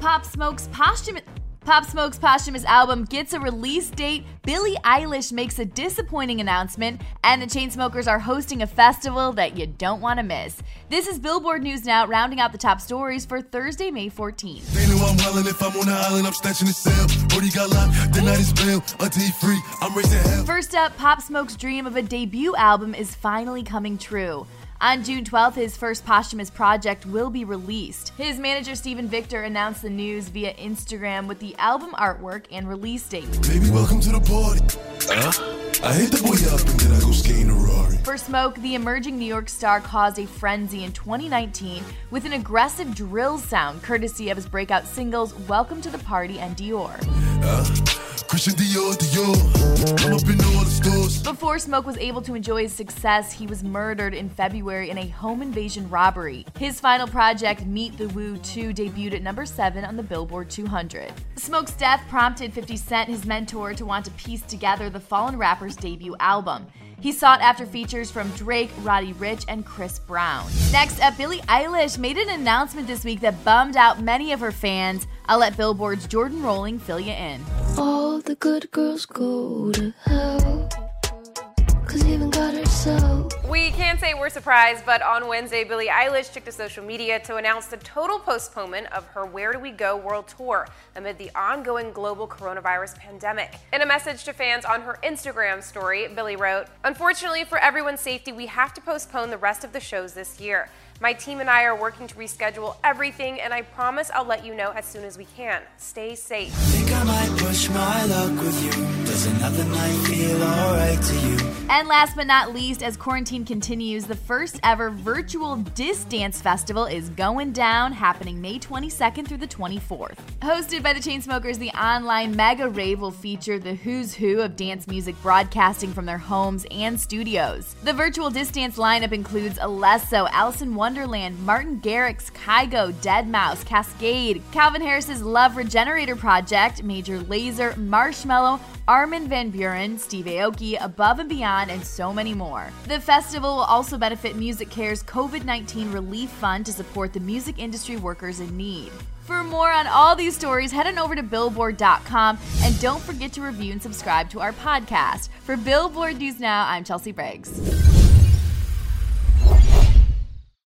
Pop Smoke's posthumous. Pop Smoke's posthumous album gets a release date, Billie Eilish makes a disappointing announcement, and the Chainsmokers are hosting a festival that you don't want to miss. This is Billboard News Now, rounding out the top stories for Thursday, May 14th. They know I'm wildin' if I'm on the island, I'm snatching the cell. Brody got locked, the night is bail. Until he free, I'm raising hell. First up, Pop Smoke's dream of a debut album is finally coming true. On June 12th, his first posthumous project will be released. His manager Steven Victor announced the news via Instagram with the album artwork and release date. Baby, welcome to the party. Uh, I hit the boy up and then I go skating a Rari. For Smoke, the emerging New York star caused a frenzy in 2019 with an aggressive drill sound courtesy of his breakout singles Welcome to the Party and Dior. Uh, Christian Dior, Dior. Before Smoke was able to enjoy his success, he was murdered in February in a home invasion robbery. His final project, Meet the Woo 2, debuted at number 7 on the Billboard 200. Smoke's death prompted 50 Cent, his mentor, to want to piece together the fallen rapper's debut album. He sought after features from Drake, Roddy Ricch, and Chris Brown. Next up, Billie Eilish made an announcement this week that bummed out many of her fans. I'll let Billboard's Jordan Rolling fill you in. All the good girls go to hell. We can't say we're surprised, but on Wednesday, Billie Eilish took to social media to announce the total postponement of her Where Do We Go world tour amid the ongoing global coronavirus pandemic. In a message to fans on her Instagram story, Billie wrote, Unfortunately, for everyone's safety, we have to postpone the rest of the shows this year. My team and I are working to reschedule everything, and I promise I'll let you know as soon as we can. Stay safe. Think I might push my luck with you. Does another night feel alright to you? And last but not least, as quarantine continues, the first ever virtual Disdance Festival is going down, happening May 22nd through the 24th. Hosted by the Chainsmokers, the online mega rave will feature the who's who of dance music broadcasting from their homes and studios. The virtual Disdance lineup includes Alesso, Alison Wonderland, Martin Garrix, Kygo, Deadmau5, Kaskade, Calvin Harris's Love Regenerator Project, Major Lazer, Marshmello, Armin Van Buuren, Steve Aoki, Above and Beyond, and so many more. The festival will also benefit MusiCares COVID 19 Relief Fund to support the music industry workers in need. For more on all these stories, head on over to Billboard.com and don't forget to review and subscribe to our podcast. For Billboard News Now, I'm Chelsea Briggs.